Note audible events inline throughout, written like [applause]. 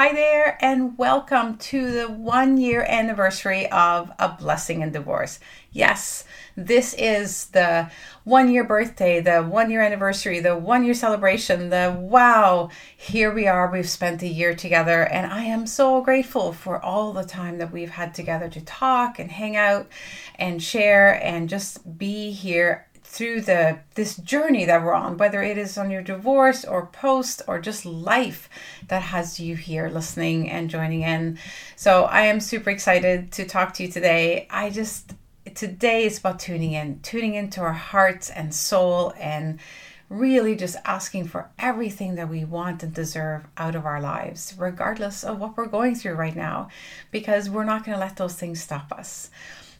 Hi there, and welcome to the one year anniversary of A Blessing in Divorce. Yes, this is the one year birthday, the one year anniversary, the one year celebration, the wow, here we are. We've spent a year together, and I am so grateful for all the time that we've had together to talk and hang out and share and just be here through the this journey that we're on whether it is on your divorce or post or just life that has you here listening and joining in. So i am super excited to talk to you today. I just today is about tuning in tuning into our hearts and soul and really just asking for everything that we want and deserve out of our lives regardless of what we're going through right now because we're not going to let those things stop us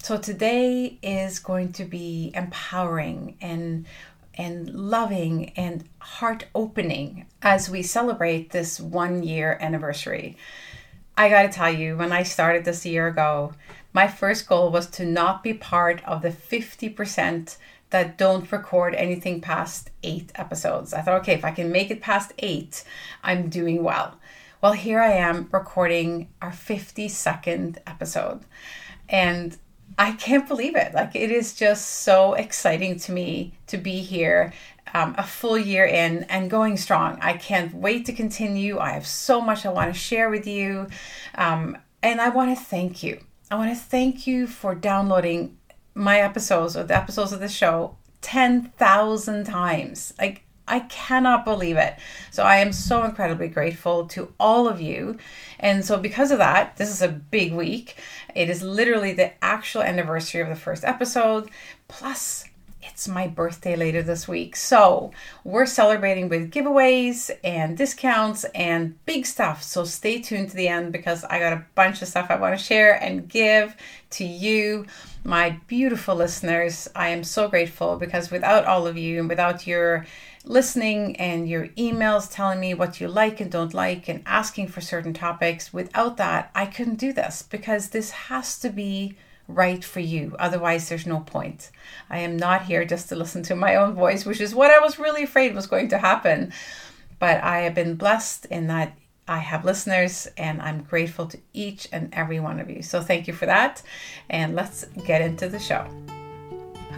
so today is going to be empowering and and loving and heart opening as we celebrate this one year anniversary. I got to tell you, when I started this year ago, my first goal was to not be part of the 50% that don't record anything past eight episodes. I thought, okay, if I can make it past eight, I'm doing well. Well, here I am recording our 52nd episode. And I can't believe it. Like, it is just so exciting to me to be here um, a full year in and going strong. I can't wait to continue. I have so much I want to share with you. Um, and I want to thank you. I want to thank you for downloading my episodes or the episodes of the show 10,000 times. Like, I cannot believe it. So I am so incredibly grateful to all of you. And so because of that, this is a big week. It is literally the actual anniversary of the first episode. Plus, it's my birthday later this week. So we're celebrating with giveaways and discounts and big stuff. So stay tuned to the end because I got a bunch of stuff I want to share and give to you my beautiful listeners. I am so grateful because without all of you and without your listening and your emails telling me what you like and don't like and asking for certain topics, without that, I couldn't do this because this has to be right for you. Otherwise, there's no point. I am not here just to listen to my own voice, which is what I was really afraid was going to happen. But I have been blessed in that I have listeners, and I'm grateful to each and every one of you. So, thank you for that. And let's get into the show.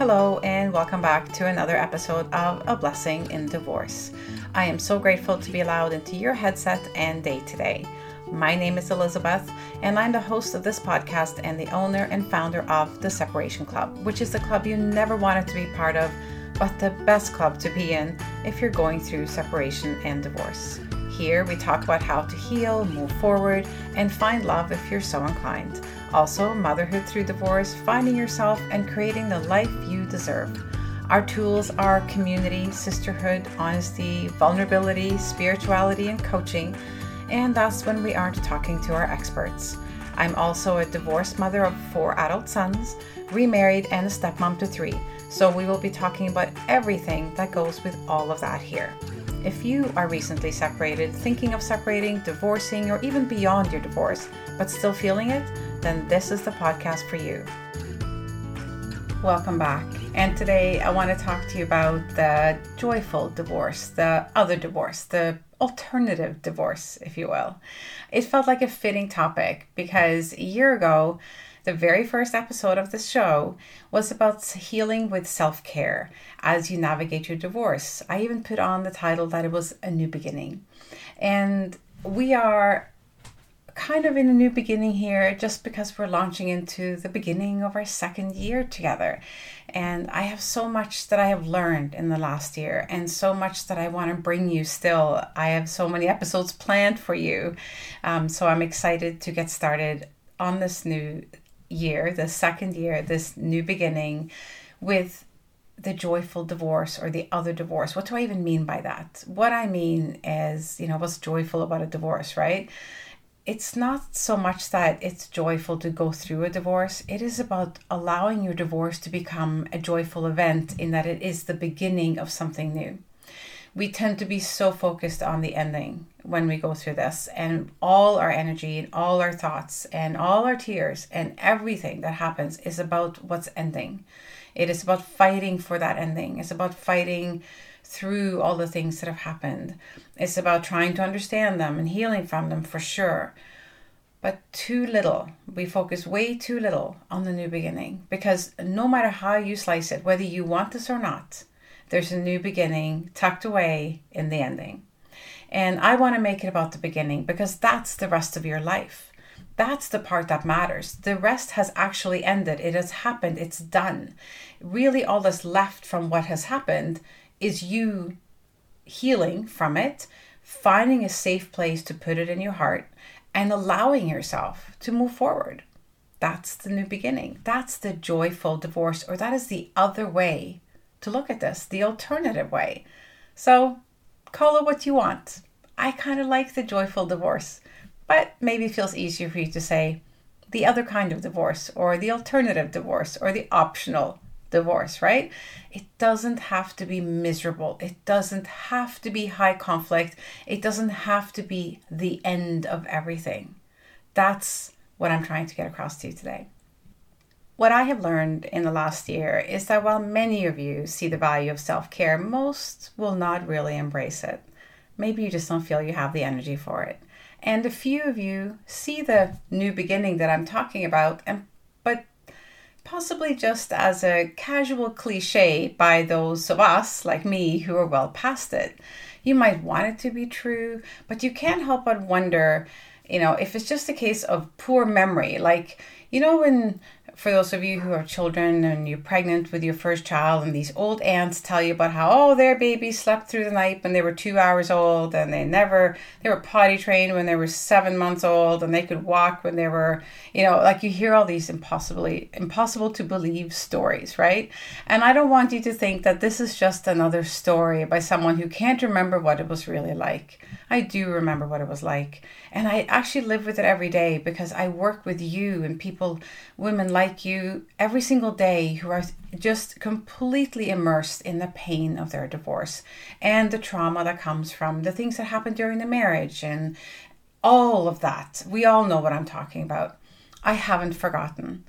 Hello, and welcome back to another episode of A Blessing in Divorce. I am so grateful to be allowed into your headset and day today. My name is Elizabeth, and I'm the host of this podcast and the owner and founder of The Separation Club, which is the club you never wanted to be part of, but the best club to be in if you're going through separation and divorce. Here, we talk about how to heal, move forward, and find love if you're so inclined. Also, motherhood through divorce, finding yourself, and creating the life you deserve. Our tools are community, sisterhood, honesty, vulnerability, spirituality, and coaching. And that's when we aren't talking to our experts. I'm also a divorced mother of four adult sons, remarried, and a stepmom to three. So we will be talking about everything that goes with all of that here. If you are recently separated, thinking of separating, divorcing, or even beyond your divorce, but still feeling it, then this is the podcast for you. Welcome back. And today I want to talk to you about the joyful divorce, the other divorce, the alternative divorce, if you will. It felt like a fitting topic because a year ago, the very first episode of the show was about healing with self care as you navigate your divorce. I even put on the title that it was a new beginning. And we are kind of in a new beginning here just because we're launching into the beginning of our second year together. And I have so much that I have learned in the last year and so much that I want to bring you still. I have so many episodes planned for you. Um, so I'm excited to get started on this new year, the second year, this new beginning with the joyful divorce or the other divorce. What do I even mean by that? What I mean is, you know, what's joyful about a divorce, right? It's not so much that it's joyful to go through a divorce. It is about allowing your divorce to become a joyful event in that it is the beginning of something new. We tend to be so focused on the ending when we go through this and all our energy and all our thoughts and all our tears and everything that happens is about what's ending. It is about fighting for that ending. It's about fighting through all the things that have happened. It's about trying to understand them and healing from them for sure. But too little. We focus way too little on the new beginning because no matter how you slice it, whether you want this or not, there's a new beginning tucked away in the ending. And I want to make it about the beginning because that's the rest of your life. That's the part that matters. The rest has actually ended. It has happened. It's done. Really, all that's left from what has happened is you healing from it, finding a safe place to put it in your heart, and allowing yourself to move forward. That's the new beginning. That's the joyful divorce, or that is the other way to look at this, the alternative way. So call it what you want. I kind of like the joyful divorce, but maybe it feels easier for you to say the other kind of divorce, or the alternative divorce, or the optional divorce, right? It doesn't have to be miserable. It doesn't have to be high conflict. It doesn't have to be the end of everything. That's what I'm trying to get across to you today. What I have learned in the last year is that while many of you see the value of self care, most will not really embrace it. Maybe you just don't feel you have the energy for it. And a few of you see the new beginning that I'm talking about, and possibly just as a casual cliche by those of us like me who are well past it. You might want it to be true, but you can't help but wonder, you know, if it's just a case of poor memory. Like, you know, when for those of you who have children and you're pregnant with your first child, and these old aunts tell you about how, oh, their baby slept through the night when they were two hours old, and they never, they were potty trained when they were seven months old, and they could walk when they were, you know, like you hear all these impossibly, impossible to believe stories, right? And I don't want you to think that this is just another story by someone who can't remember what it was really like. I do remember what it was like. And I actually live with it every day because I work with you and people, women like you, every single day who are just completely immersed in the pain of their divorce and the trauma that comes from the things that happened during the marriage and all of that. We all know what I'm talking about. I haven't forgotten.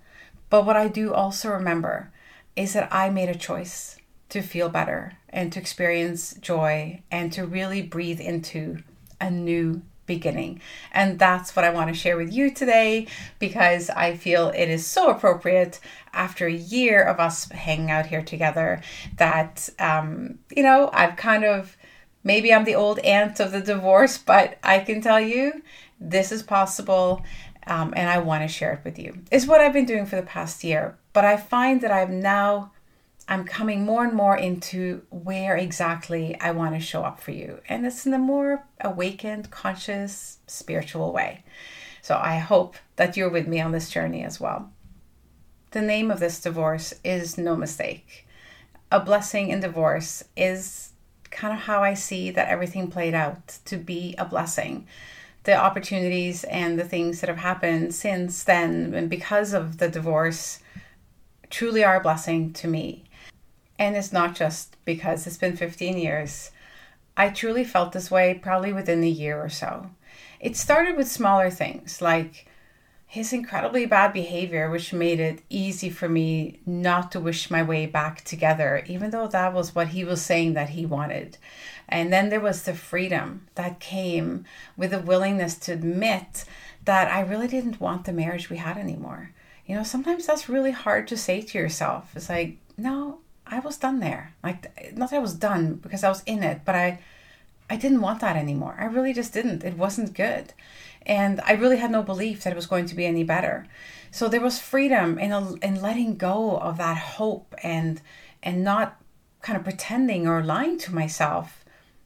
But what I do also remember is that I made a choice to feel better and to experience joy and to really breathe into a new beginning. And that's what I want to share with you today because I feel it is so appropriate after a year of us hanging out here together that, um, you know, I've kind of maybe I'm the old aunt of the divorce, [laughs] but I can tell you this is possible. Um, and I want to share it with you. It's what I've been doing for the past year, but I find that I've now I'm coming more and more into where exactly I want to show up for you. And it's in a more awakened, conscious, spiritual way. So I hope that you're with me on this journey as well. The name of this divorce is no mistake. A blessing in divorce is kind of how I see that everything played out to be a blessing. The opportunities and the things that have happened since then, and because of the divorce, truly are a blessing to me. And it's not just because it's been 15 years. I truly felt this way probably within a year or so. It started with smaller things like his incredibly bad behavior, which made it easy for me not to wish my way back together, even though that was what he was saying that he wanted. And then there was the freedom that came with a willingness to admit that I really didn't want the marriage we had anymore. You know, sometimes that's really hard to say to yourself. It's like, no, I was done there. Like not that I was done because I was in it, but I I didn't want that anymore. I really just didn't. It wasn't good. And I really had no belief that it was going to be any better. So there was freedom in a, in letting go of that hope and and not kind of pretending or lying to myself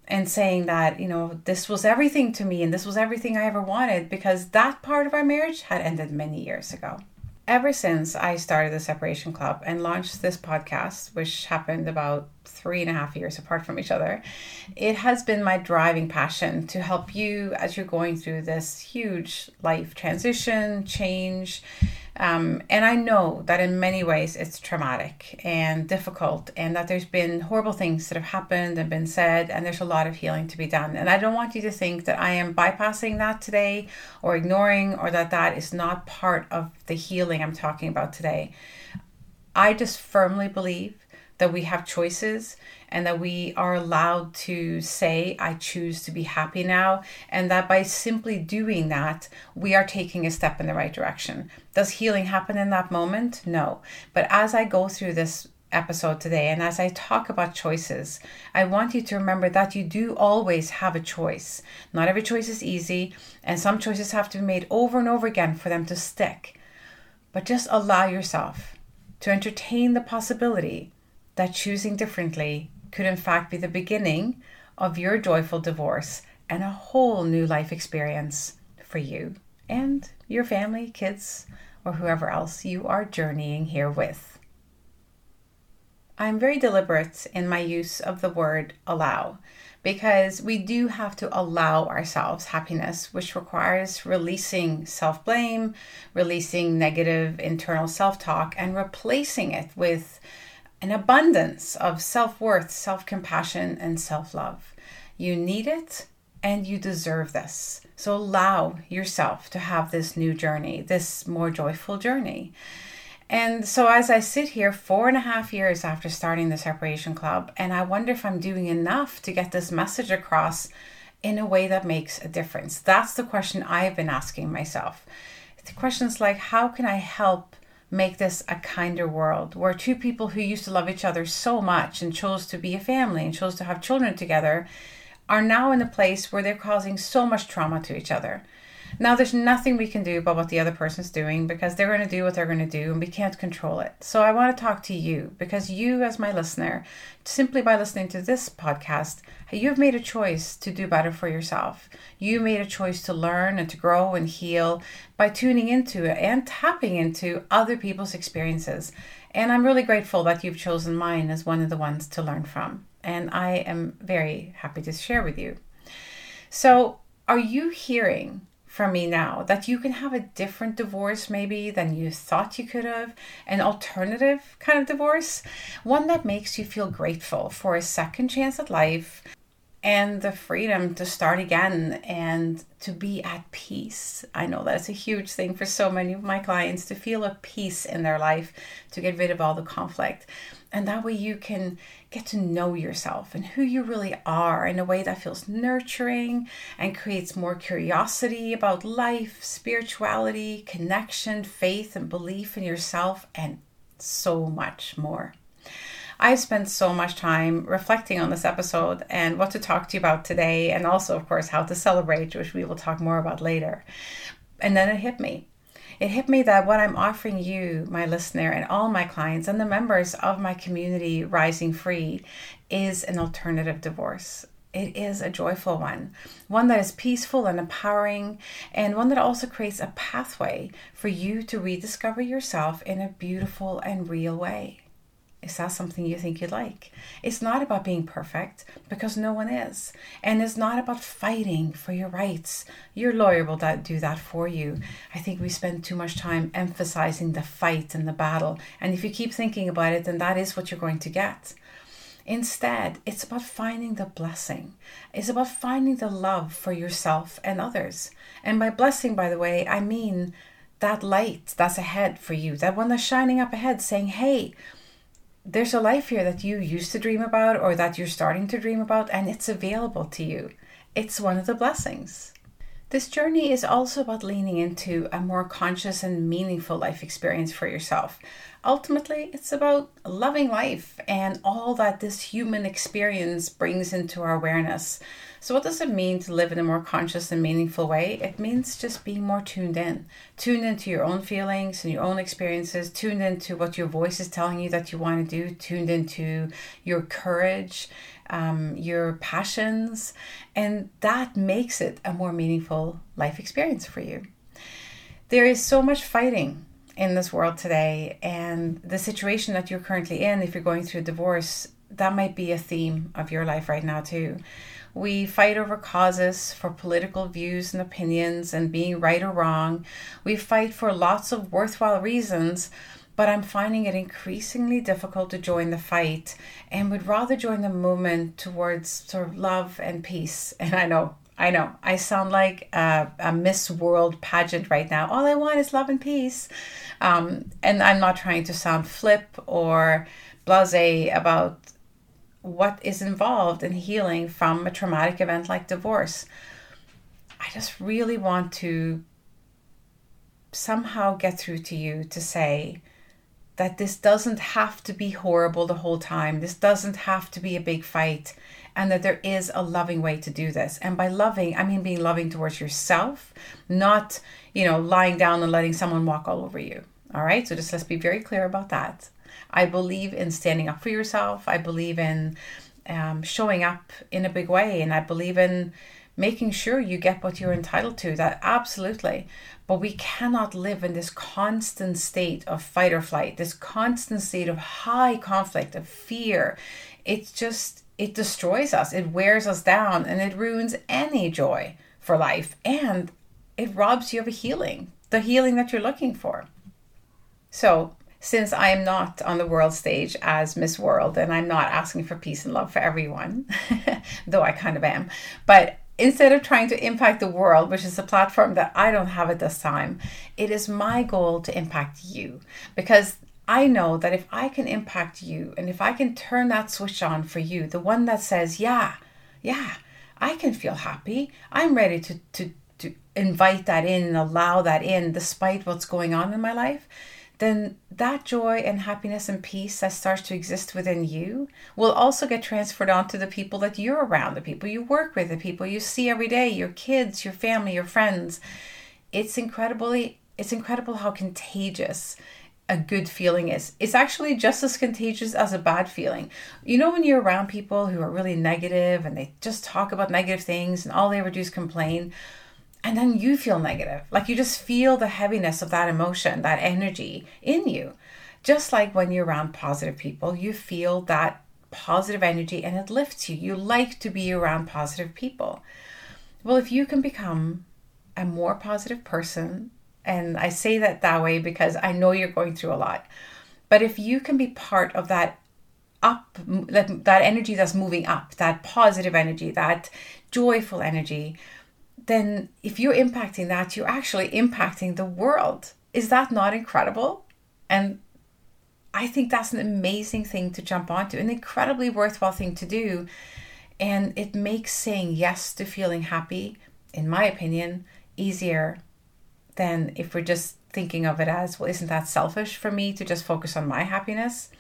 and saying that, you know, this was everything to me and this was everything I ever wanted because that part of our marriage had ended many years ago ever since I started the Separation Club and launched this podcast, which happened about three and a half years apart from each other, it has been my driving passion to help you as you're going through this huge life transition, change, um, and I know that in many ways it's traumatic and difficult, and that there's been horrible things that have happened and been said, and there's a lot of healing to be done. And I don't want you to think that I am bypassing that today or ignoring, or that that is not part of the healing I'm talking about today. I just firmly believe that we have choices and that we are allowed to say, I choose to be happy now. And that by simply doing that, we are taking a step in the right direction. Does healing happen in that moment? No. But as I go through this episode today and as I talk about choices, I want you to remember that you do always have a choice. Not every choice is easy, and some choices have to be made over and over again for them to stick. But just allow yourself to entertain the possibility that choosing differently could, in fact, be the beginning of your joyful divorce and a whole new life experience for you and your family, kids, or whoever else you are journeying here with. I'm very deliberate in my use of the word allow because we do have to allow ourselves happiness, which requires releasing self blame, releasing negative internal self talk, and replacing it with an abundance of self worth, self compassion, and self love. You need it and you deserve this. So allow yourself to have this new journey, this more joyful journey. And so, as I sit here four and a half years after starting the Separation Club, and I wonder if I'm doing enough to get this message across in a way that makes a difference. That's the question I've been asking myself. The questions like, how can I help make this a kinder world where two people who used to love each other so much and chose to be a family and chose to have children together are now in a place where they're causing so much trauma to each other? Now, there's nothing we can do about what the other person's doing because they're going to do what they're going to do and we can't control it. So, I want to talk to you because you, as my listener, simply by listening to this podcast, you've made a choice to do better for yourself. You made a choice to learn and to grow and heal by tuning into it and tapping into other people's experiences. And I'm really grateful that you've chosen mine as one of the ones to learn from. And I am very happy to share with you. So, are you hearing from me now that you can have a different divorce maybe than you thought you could have, an alternative kind of divorce, one that makes you feel grateful for a second chance at life and the freedom to start again and to be at peace. I know that's a huge thing for so many of my clients to feel a peace in their life, to get rid of all the conflict. And that way you can get to know yourself and who you really are in a way that feels nurturing and creates more curiosity about life, spirituality, connection, faith, and belief in yourself, and so much more. I've spent so much time reflecting on this episode and what to talk to you about today, and also, of course, how to celebrate, which we will talk more about later. And then it hit me it hit me that what I'm offering you, my listener, and all my clients and the members of my community, Rising Free, is an alternative divorce. It is a joyful one, one that is peaceful and empowering, and one that also creates a pathway for you to rediscover yourself in a beautiful and real way. Is that something you think you'd like? It's not about being perfect because no one is. And it's not about fighting for your rights. Your lawyer will do that for you. I think we spend too much time emphasizing the fight and the battle. And if you keep thinking about it, then that is what you're going to get. Instead, it's about finding the blessing. It's about finding the love for yourself and others. And by blessing, by the way, I mean that light that's ahead for you, that one that's shining up ahead saying, hey, there's a life here that you used to dream about or that you're starting to dream about, and it's available to you. It's one of the blessings. This journey is also about leaning into a more conscious and meaningful life experience for yourself. Ultimately, it's about loving life and all that this human experience brings into our awareness. So, what does it mean to live in a more conscious and meaningful way? It means just being more tuned in, tuned into your own feelings and your own experiences, tuned into what your voice is telling you that you want to do, tuned into your courage, um, your passions, and that makes it a more meaningful life experience for you. There is so much fighting in this world today, and the situation that you're currently in, if you're going through a divorce, that might be a theme of your life right now, too. We fight over causes for political views and opinions and being right or wrong. We fight for lots of worthwhile reasons, but I'm finding it increasingly difficult to join the fight and would rather join the movement towards sort of love and peace. [laughs] And I know, I know, I sound like a, a Miss World pageant right now. All I want is love and peace. Um, and I'm not trying to sound flip or blase about what is involved in healing from a traumatic event like divorce. I just really want to somehow get through to you to say that this doesn't have to be horrible the whole time. This doesn't have to be a big fight, and that there is a loving way to do this. And by loving, I mean being loving towards yourself, not, you know, lying down and letting someone walk all over you. All right, so just let's be very clear about that. I believe in standing up for yourself. I believe in um, showing up in a big way, and I believe in making sure you get what you're entitled to. That absolutely. But we cannot live in this constant state of fight or flight, this constant state of high conflict, of fear. It's just, it destroys us, it wears us down, and it ruins any joy for life. And it robs you of a healing, the healing that you're looking for. So, since I am not on the world stage as Miss World and I'm not asking for peace and love for everyone, [laughs] though I kind of am, but instead of trying to impact the world, which is a platform that I don't have at this time, it is my goal to impact you because I know that if I can impact you and if I can turn that switch on for you, the one that says, yeah, yeah, I can feel happy. I'm ready to, to, to invite that in and allow that in despite what's going on in my life then that joy and happiness and peace that starts to exist within you will also get transferred on to the people that you're around, the people you work with, the people you see every day, your kids, your family, your friends. It's incredibly it's incredible how contagious a good feeling is. It's actually just as contagious as a bad feeling. You know, when you're around people who are really negative and they just talk about negative things and all they ever do is complain, and then you feel negative. Like you just feel the heaviness of that emotion, that energy in you. Just like when you're around positive people, you feel that positive energy and it lifts you. You like to be around positive people. Well, if you can become a more positive person, and I say that that way because I know you're going through a lot, but if you can be part of that up, that, that energy that's moving up, that positive energy, that joyful energy, then if you're impacting that, you're actually impacting the world. Is that not incredible? And I think that's an amazing thing to jump onto, an incredibly worthwhile thing to do. And it makes saying yes to feeling happy, in my opinion, easier than if we're just thinking of it as, well, isn't that selfish for me to just focus on my happiness?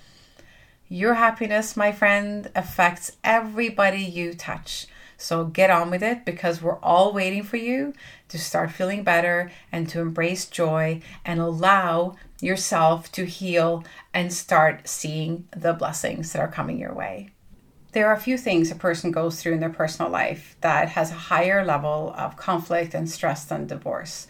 Your happiness, my friend, affects everybody you touch. So get on with it because we're all waiting for you to start feeling better and to embrace joy and allow yourself to heal and start seeing the blessings that are coming your way. There are a few things a person goes through in their personal life that has a higher level of conflict and stress than divorce.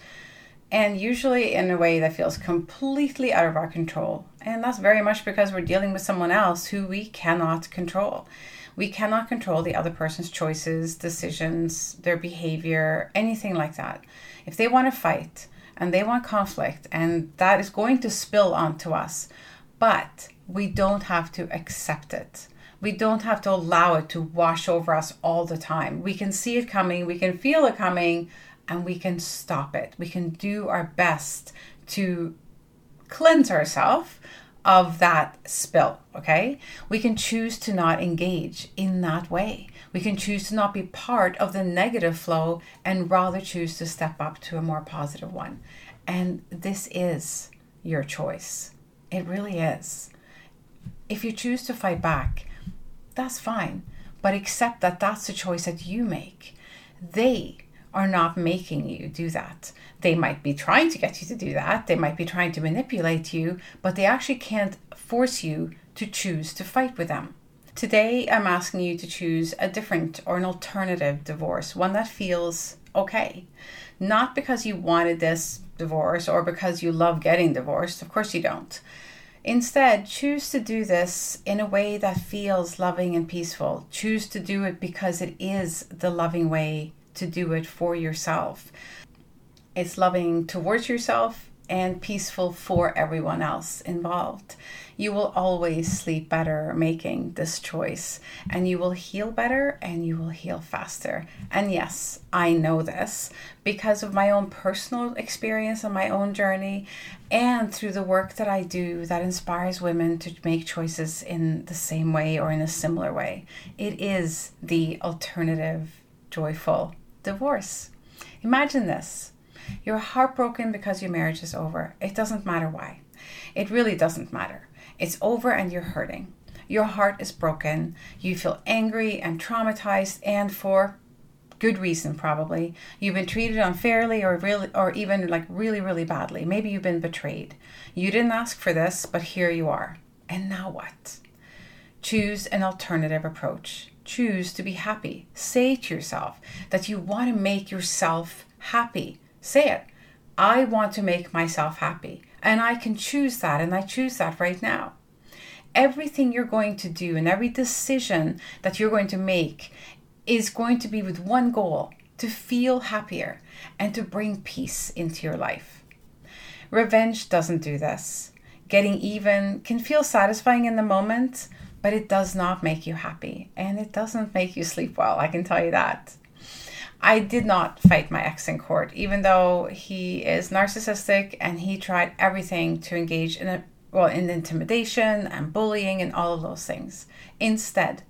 And usually in a way that feels completely out of our control. And that's very much because we're dealing with someone else who we cannot control. We cannot control the other person's choices, decisions, their behavior, anything like that. If they want to fight and they want conflict, and that is going to spill onto us, but we don't have to accept it. We don't have to allow it to wash over us all the time. We can see it coming, we can feel it coming, and we can stop it. We can do our best to cleanse ourselves of that spill, okay? We can choose to not engage in that way. We can choose to not be part of the negative flow and rather choose to step up to a more positive one. And this is your choice. It really is. If you choose to fight back, that's fine, but accept that that's the choice that you make. They are not making you do that. They might be trying to get you to do that, they might be trying to manipulate you, but they actually can't force you to choose to fight with them. Today, I'm asking you to choose a different or an alternative divorce, one that feels okay. Not because you wanted this divorce or because you love getting divorced, of course you don't. Instead, choose to do this in a way that feels loving and peaceful. Choose to do it because it is the loving way to do it for yourself. It's loving towards yourself and peaceful for everyone else involved. You will always sleep better making this choice, and you will heal better and you will heal faster. And yes, I know this because of my own personal experience and my own journey, and through the work that I do that inspires women to make choices in the same way or in a similar way. It is the alternative, joyful divorce. Imagine this you're heartbroken because your marriage is over. It doesn't matter why. It really doesn't matter. It's over and you're hurting. Your heart is broken. You feel angry and traumatized, and for good reason probably. You've been treated unfairly or really or even like really really badly. Maybe you've been betrayed. You didn't ask for this, but here you are. And now what? Choose an alternative approach. Choose to be happy. Say to yourself that you want to make yourself happy. Say it. I want to make myself happy. And I can choose that, and I choose that right now. Everything you're going to do and every decision that you're going to make is going to be with one goal to feel happier and to bring peace into your life. Revenge doesn't do this. Getting even can feel satisfying in the moment, but it does not make you happy and it doesn't make you sleep well, I can tell you that. I did not fight my ex in court, even though he is narcissistic and he tried everything to engage in a well in intimidation and bullying and all of those things. Instead,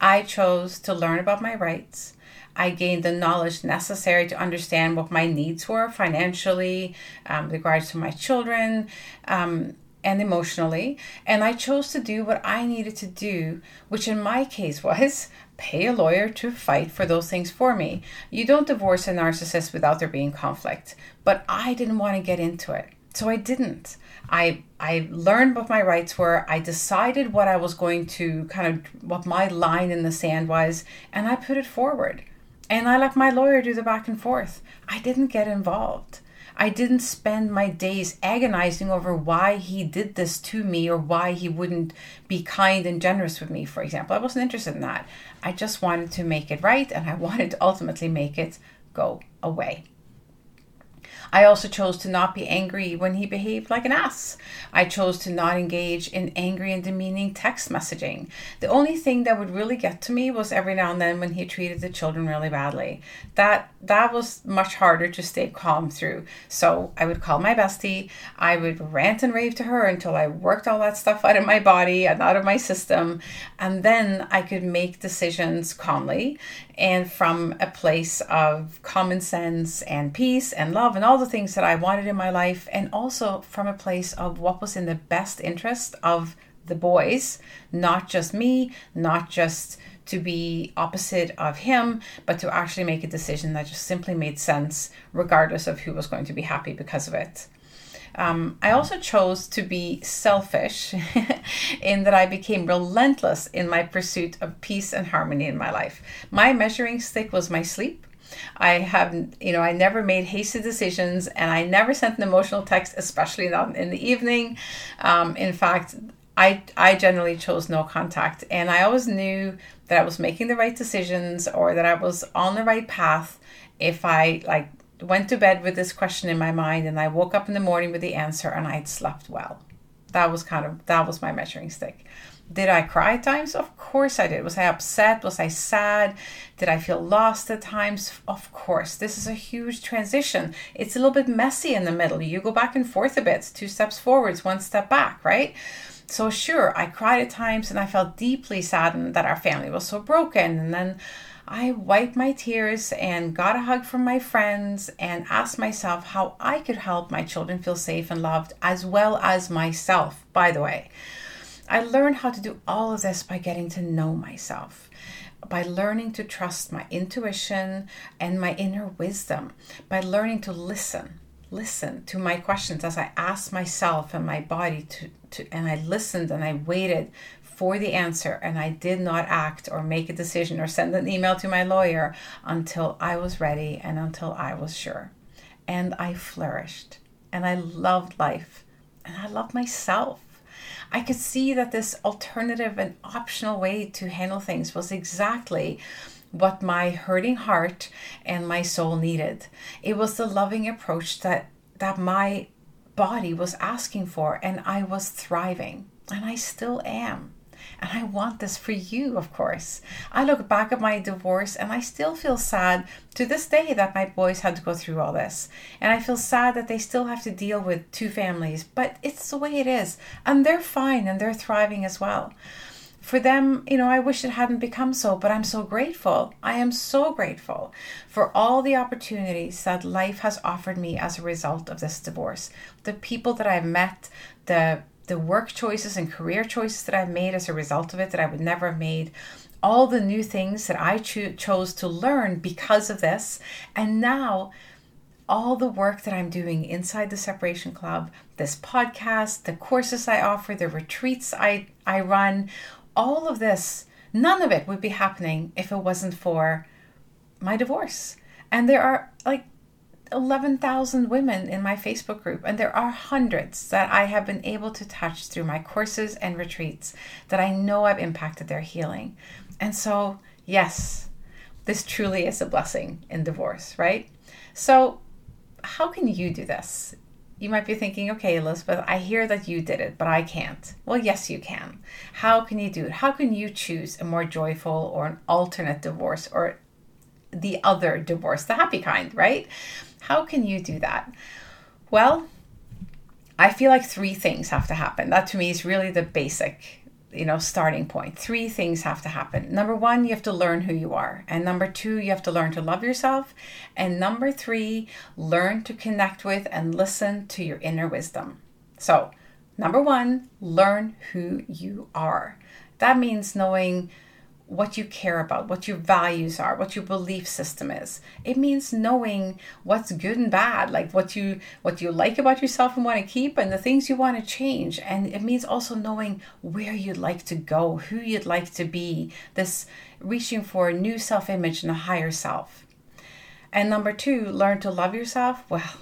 I chose to learn about my rights. I gained the knowledge necessary to understand what my needs were financially, um, regards to my children, um, and emotionally. And I chose to do what I needed to do, which in my case [laughs] was pay a lawyer to fight for those things for me. You don't divorce a narcissist without there being conflict, but I didn't want to get into it. So I didn't. I I learned what my rights were. I decided what I was going to kind of what my line in the sand was, and I put it forward. And I let my lawyer do the back and forth. I didn't get involved. I didn't spend my days agonizing over why he did this to me or why he wouldn't be kind and generous with me, for example. I wasn't interested in that. I just wanted to make it right and I [laughs] wanted to ultimately make it go away. I also chose to not be angry when he behaved like an ass. I chose to not engage in angry and demeaning text messaging. The only thing that would really get to me was every now and then when he treated the children really badly. That that was much harder to stay calm through. So I would call my bestie, I would rant and rave to her until I worked all that stuff out of my body and out of my system, and then I could make decisions calmly and from a place of common sense and peace and love and all the things that I wanted in my life, and also from a place of what was in the best interest of the boys, not just me, not just to be opposite of him, but to actually make a decision that just simply made sense, regardless of who was going to be happy because of it. Um, I also chose to be selfish [laughs] in that I became relentless in my pursuit of peace and harmony in my life. My measuring stick was my sleep. I have, you know, I never made hasty decisions and I never sent an emotional text, especially not in the evening. Um, in fact, I, I generally chose no contact and I always knew that I was making the right decisions or that I was on the right path if I like went to bed with this question in my mind and I woke up in the morning with the answer and I'd slept well. That was kind of that was my measuring stick. Did I cry at times? Of course I did. Was I upset? Was I sad? Did I feel lost at times? Of course. This is a huge transition. It's a little bit messy in the middle. You go back and forth a bit, two steps forwards, one step back, right? So, sure, I cried at times and I felt deeply saddened that our family was so broken. And then I wiped my tears and got a hug from my friends and asked myself how I could help my children feel safe and loved, as well as myself, by the way. I learned how to do all of this by getting to know myself, by learning to trust my intuition and my inner wisdom, by learning to listen. Listen to my questions as I asked myself and my body to, to and I listened and I waited for the answer and I did not act or make a decision or send an email to my lawyer until I was ready and until I was sure. And I flourished and I loved life and I loved myself. I could see that this alternative and optional way to handle things was exactly what my hurting heart and my soul needed. It was the loving approach that that my body was asking for, and I was thriving, and I still am. And I want this for you, of course. I look back at my divorce and I still feel sad to this day that my boys had to go through all this. And I feel sad that they still have to deal with two families, but it's the way it is. And they're fine and they're thriving as well. For them, you know, I wish it hadn't become so, but I'm so grateful. I am so grateful for all the opportunities that life has offered me as a result of this divorce. The people that I've met, the the work choices and career choices that I've made as a result of it that I would never have made, all the new things that I cho- chose to learn because of this, and now all the work that I'm doing inside the Separation Club, this podcast, the courses I offer, the retreats I, I run, all of this, none of it would be happening if it wasn't for my divorce. And there are like 11,000 women in my Facebook group, and there are hundreds that I have been able to touch through my courses and retreats that I know I've impacted their healing. And so, yes, this truly is a blessing in divorce, right? So, how can you do this? You might be thinking, okay, Elizabeth, I hear that you did it, but I can't. Well, yes, you can. How can you do it? How can you choose a more joyful or an alternate divorce or the other divorce, the happy kind, right? How can you do that? Well, I feel like three things have to happen. That to me is really the basic, you know, starting point. Three things have to happen. Number one, you have to learn who you are. And number two, you have to learn to love yourself. And number three, learn to connect with and listen to your inner wisdom. So, number one, learn who you are. That means knowing what you care about, what your values are, what your belief system is. It means knowing what's good and bad, like what you what you like about yourself and want to keep and the things you want to change. And it means also knowing where you'd like to go, who you'd like to be, this reaching for a new self-image and a higher self. And number 2, learn to love yourself. Well,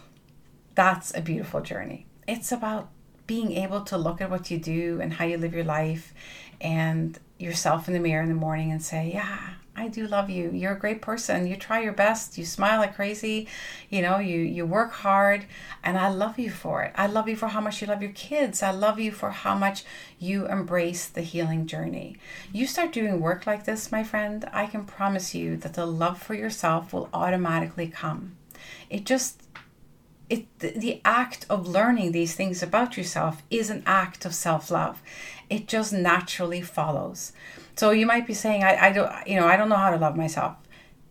that's a beautiful journey. It's about being able to look at what you do and how you live your life and yourself in the mirror in the morning and say, Yeah, I do love you. You're a great person. You try your best. You smile like crazy. You know, you you work hard and I love you for it. I love you for how much you love your kids. I love you for how much you embrace the healing journey. You start doing work like this, my friend, I can promise you that the love for yourself will automatically come. It just it the act of learning these things about yourself is an act of self-love. It just naturally follows. So you might be saying I, I don't you know i don't know how to love myself.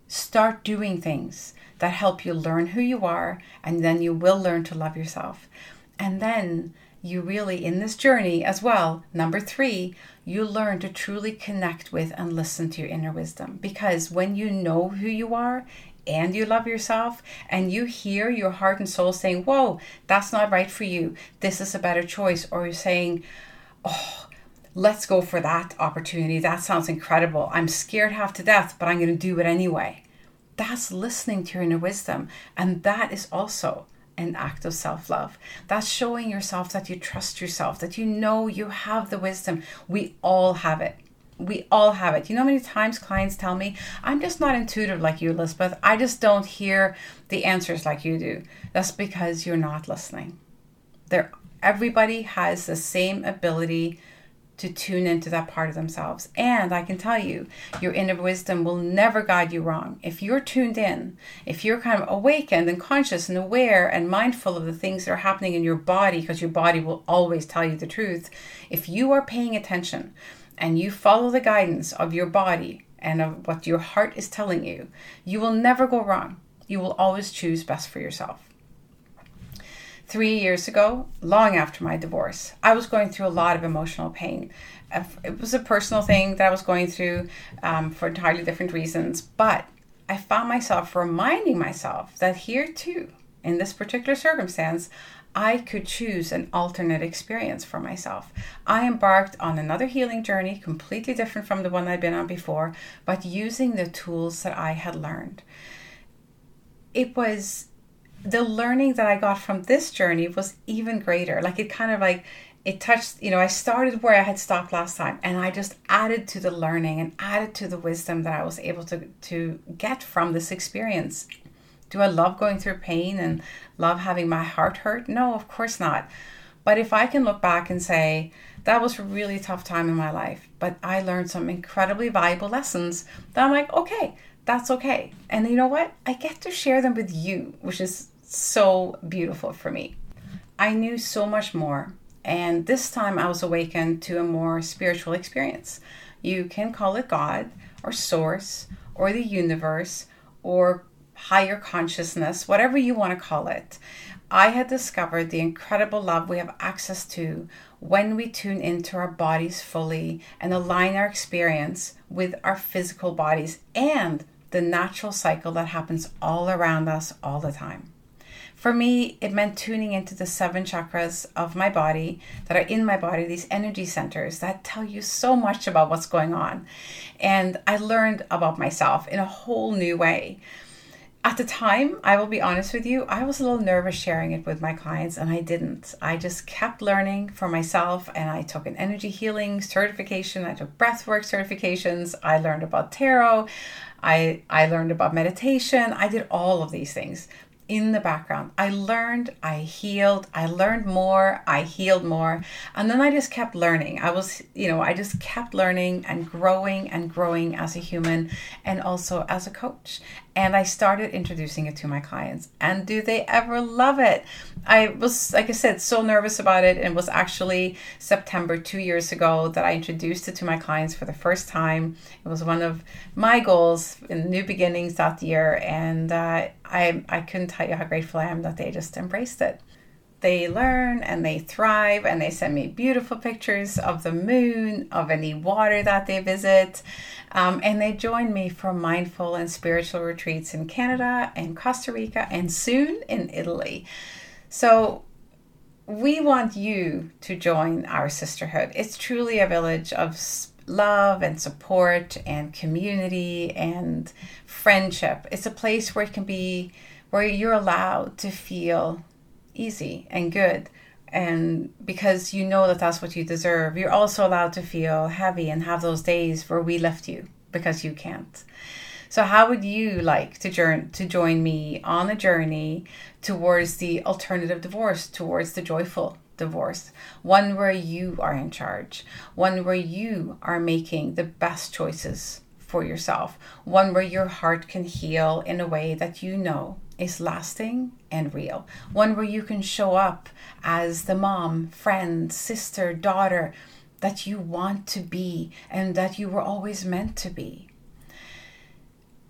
Start doing things that help you learn who you are and then you will learn to love yourself. And then you really in this journey as well number three you learn to truly connect with and listen to your inner wisdom. Because when you know who you are and you love yourself and you hear your heart and soul saying, Whoa, that's not right for you. This is a better choice. Or you're saying, Oh, let's go for that opportunity. That sounds incredible. I'm scared half to death, but I'm going to do it anyway. That's listening to your inner wisdom. And that is also an act of self love. That's showing yourself that you trust yourself, that you know you have the wisdom. We all have it we all have it. You know many times clients tell me, I'm just not intuitive like you, Elizabeth. I just don't hear the answers like you do. That's because you're not listening. There everybody has the same ability to tune into that part of themselves. And I can tell you, your inner wisdom will never guide you wrong. If you're tuned in, if you're kind of awakened and conscious and aware and mindful of the things that are happening in your body, because your body will always tell you the truth, if you are paying attention and you follow the guidance of your body and of what your heart is telling you, you will never go wrong. You will always choose best for yourself. Three years ago, long after my divorce, I was going through a lot of emotional pain. It was a personal thing that I was going through um, for entirely different reasons, but I found myself reminding myself that here too, in this particular circumstance, I could choose an alternate experience for myself. I embarked on another healing journey, completely different from the one I'd been on before, but using the tools that I had learned. It was the learning that I got from this journey was even greater. Like it kind of like it touched, you know, I started where I had stopped last time and I just added to the learning and added to the wisdom that I was able to to get from this experience Do I love going through pain and love having my heart hurt? No, of course not. But if I can look back and say, that was a really tough time in my life, but I learned some incredibly valuable lessons, then I'm like, okay, that's okay. And you know what? I get to share them with you, which is so beautiful for me. I knew so much more. And this time I was awakened to a more spiritual experience. You can call it God or Source or the universe or higher consciousness, whatever you want to call it. I had discovered the incredible love we have access to when we tune into our bodies fully and align our experience with our physical bodies and the natural cycle that happens all around us all the time. For me, it meant tuning into the seven chakras of my body that are in my body, these energy centers that tell you so much about what's going on. And I learned about myself in a whole new way. At the time, I will be honest with you, I was a little nervous sharing it with my clients and I didn't. I just kept learning for myself and I took an energy healing certification, I took breathwork certifications, I learned about tarot, I I learned about meditation, I did all of these things in the background. I learned, I healed, I learned more, I healed more. And then I just kept learning. I was, you know, I just kept learning and growing and growing as a human and also as a coach and I started introducing it to my clients. And do they ever love it? I was, like I said, so nervous about it. And it was actually September two years ago that I introduced it to my clients for the first time. It was one of my goals in New Beginnings that year. And uh, I, I couldn't tell you how grateful I am that they just embraced it they learn and they thrive and they send me beautiful pictures of the moon, of any water that they visit. Um, and they join me for mindful and spiritual retreats in Canada and Costa Rica and soon in Italy. So we want you to join our sisterhood. It's truly a village of love and support and community and friendship. It's a place where it can be where you're allowed to feel easy and good and because you know that that's what you deserve you're also allowed to feel heavy and have those days where we left you because you can't so how would you like to join to join me on a journey towards the alternative divorce towards the joyful divorce one where you are in charge one where you are making the best choices for yourself one where your heart can heal in a way that you know is lasting and real. One where you can show up as the mom, friend, sister, daughter that you want to be and that you were always meant to be.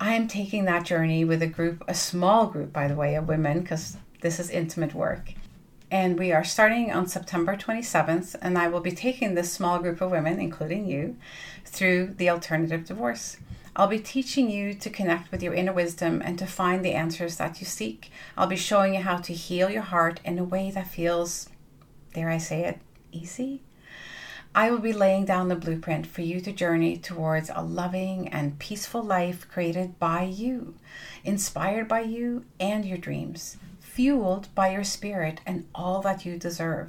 I am taking that journey with a group, a small group, by the way, of women, because this is intimate work. And we are starting on September 27th, and I will be taking this small group of women, including you, through the alternative divorce. I'll be teaching you to connect with your inner wisdom and to find the answers that you seek. I'll be showing you how to heal your heart in a way that feels, dare I say it, easy. I will be laying down the blueprint for you to journey towards a loving and peaceful life created by you, inspired by you and your dreams, fueled by your spirit and all that you deserve.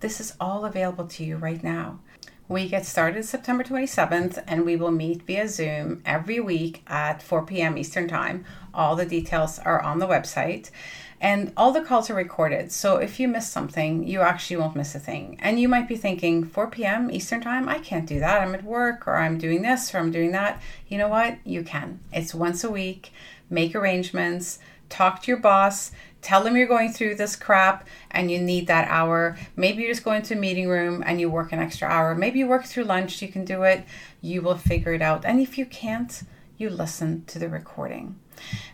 This is all available to you right now. We get started September 27th and we will meet via Zoom every week at 4 p.m. Eastern Time. All the details are on the website and all the calls are recorded. So if you miss something, you actually won't miss a thing. And you might be thinking, 4 p.m. Eastern Time, I can't do that. I'm at work or I'm doing this or I'm doing that. You know what? You can. It's once a week. Make arrangements, talk to your boss Tell them you're going through this crap and you need that hour. Maybe you just go into a meeting room and you work an extra hour. Maybe you work through lunch, you can do it. You will figure it out. And if you can't, you listen to the recording.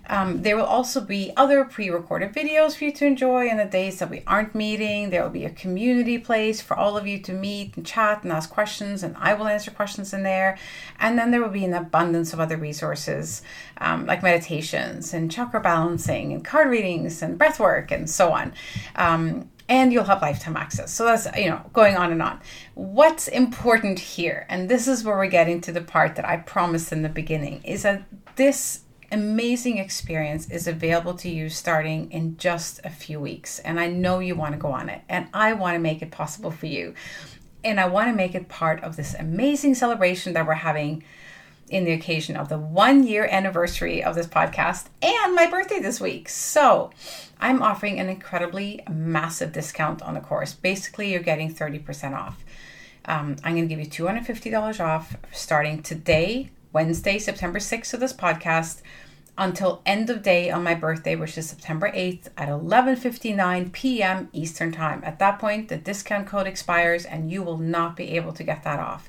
Um, there will also be other pre recorded videos for you to enjoy in the days that we aren't meeting. There will be a community place for all of you to meet and chat and ask questions, and I will answer questions in there. And then there will be an abundance of other resources um, like meditations and chakra balancing and card readings and breath work and so on. Um, and you'll have lifetime access. So that's, you know, going on and on. What's important here, and this is where we're getting to the part that I promised in the beginning, is that this amazing experience is available to you starting in just a few weeks. And I know you want to go on it, and I want to make it possible for you. And I want to make it part of this amazing celebration that we're having in the occasion of the one year anniversary of this podcast and my birthday this week. So I'm offering an incredibly massive discount on the course. Basically, you're getting 30% off. Um, I'm going to give you $250 off starting today, Wednesday, September 6th of this podcast until end of day on my birthday which is September 8th at 11:59 p.m. Eastern Time. At that point the discount code expires and you will not be able to get that off.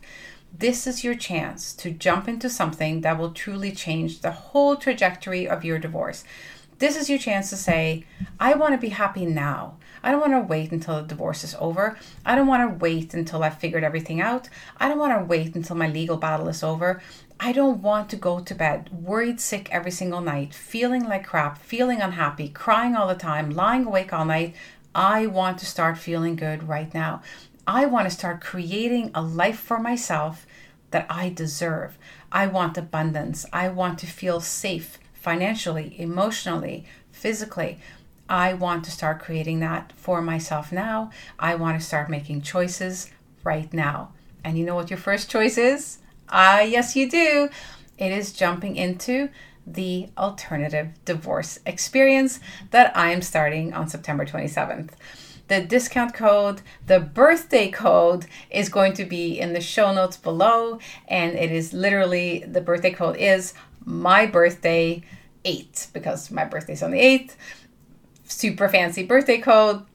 This is your chance to jump into something that will truly change the whole trajectory of your divorce. This is your chance to say, I want to be happy now. I don't want to wait until the divorce is over. I don't want to wait until I've figured everything out. I don't want to wait until my legal battle is over. I don't want to go to bed worried sick every single night, feeling like crap, feeling unhappy, crying all the time, lying awake all night. I want to start feeling good right now. I want to start creating a life for myself that I deserve. I want abundance. I want to feel safe financially, emotionally, physically. I want to start creating that for myself now. I want to start making choices right now. And you know what your first choice is? Ah, yes, you do. It is jumping into the alternative divorce experience that I am starting on September 27th. The discount code, the birthday code is going to be in the show notes below, and it is literally the birthday code is my birthday 8 because my birthday's on the 8th. Super fancy birthday code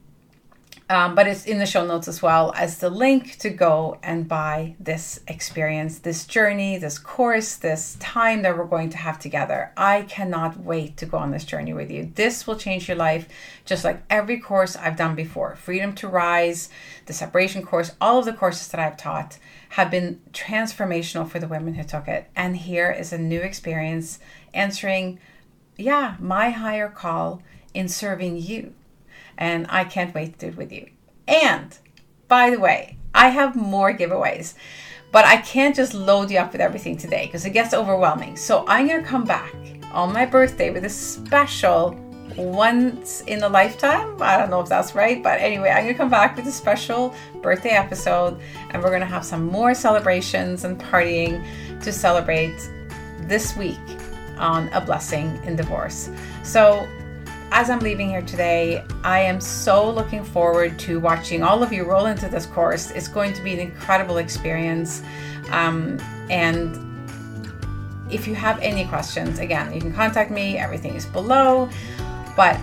um, but it's in the show notes as well as the link to go and buy this experience, this journey, this course, this time that we're going to have together. I cannot wait to go on this journey with you. This will change your life just like every course I've done before. Freedom to Rise, the separation course, all of the courses that I've taught have been transformational for the women who took it. And here is a new experience answering, yeah, my higher call in serving you and I can't wait to do it with you. And by the way, I have more giveaways, but I can't just load you up with everything today because it gets overwhelming. So I'm going to come back on my birthday with a special once in a lifetime. I don't know if that's right, but anyway, I'm to come back with a special birthday episode and we're to have some more celebrations and partying to celebrate this week on a blessing in divorce. So as I'm leaving here today, I am so looking forward to watching all of you roll into this course. It's going to be an incredible experience. Um, and if you have any questions, again, you can contact me. Everything is below. But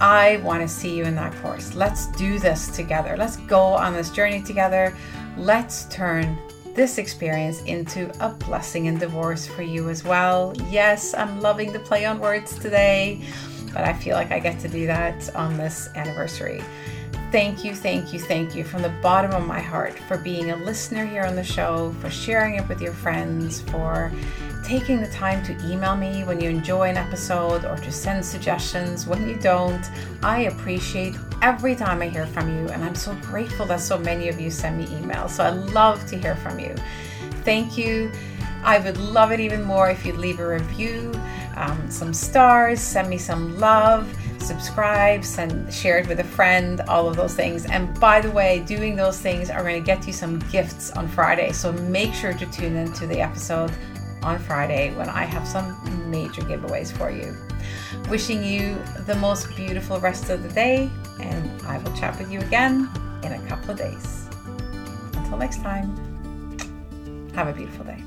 I want to see you in that course. Let's do this together. Let's go on this journey together. Let's turn this experience into a blessing in divorce for you as well. Yes, I'm loving the play on words today but I feel like I get to do that on this anniversary. Thank you, thank you, thank you from the bottom of my heart for being a listener here on the show, for sharing it with your friends, for taking the time to email me when you enjoy an episode or to send suggestions when you don't. I appreciate every time I hear from you, and I'm so grateful that so many of you send me emails. So I love to hear from you. Thank you. I would love it even more if you'd leave a review um, some stars, send me some love, subscribe, send share it with a friend, all of those things. And by the way, doing those things are going to get you some gifts on Friday. So make sure to tune in to the episode on Friday when I have some major giveaways for you. Wishing you the most beautiful rest of the day, and I will chat with you again in a couple of days. Until next time, have a beautiful day.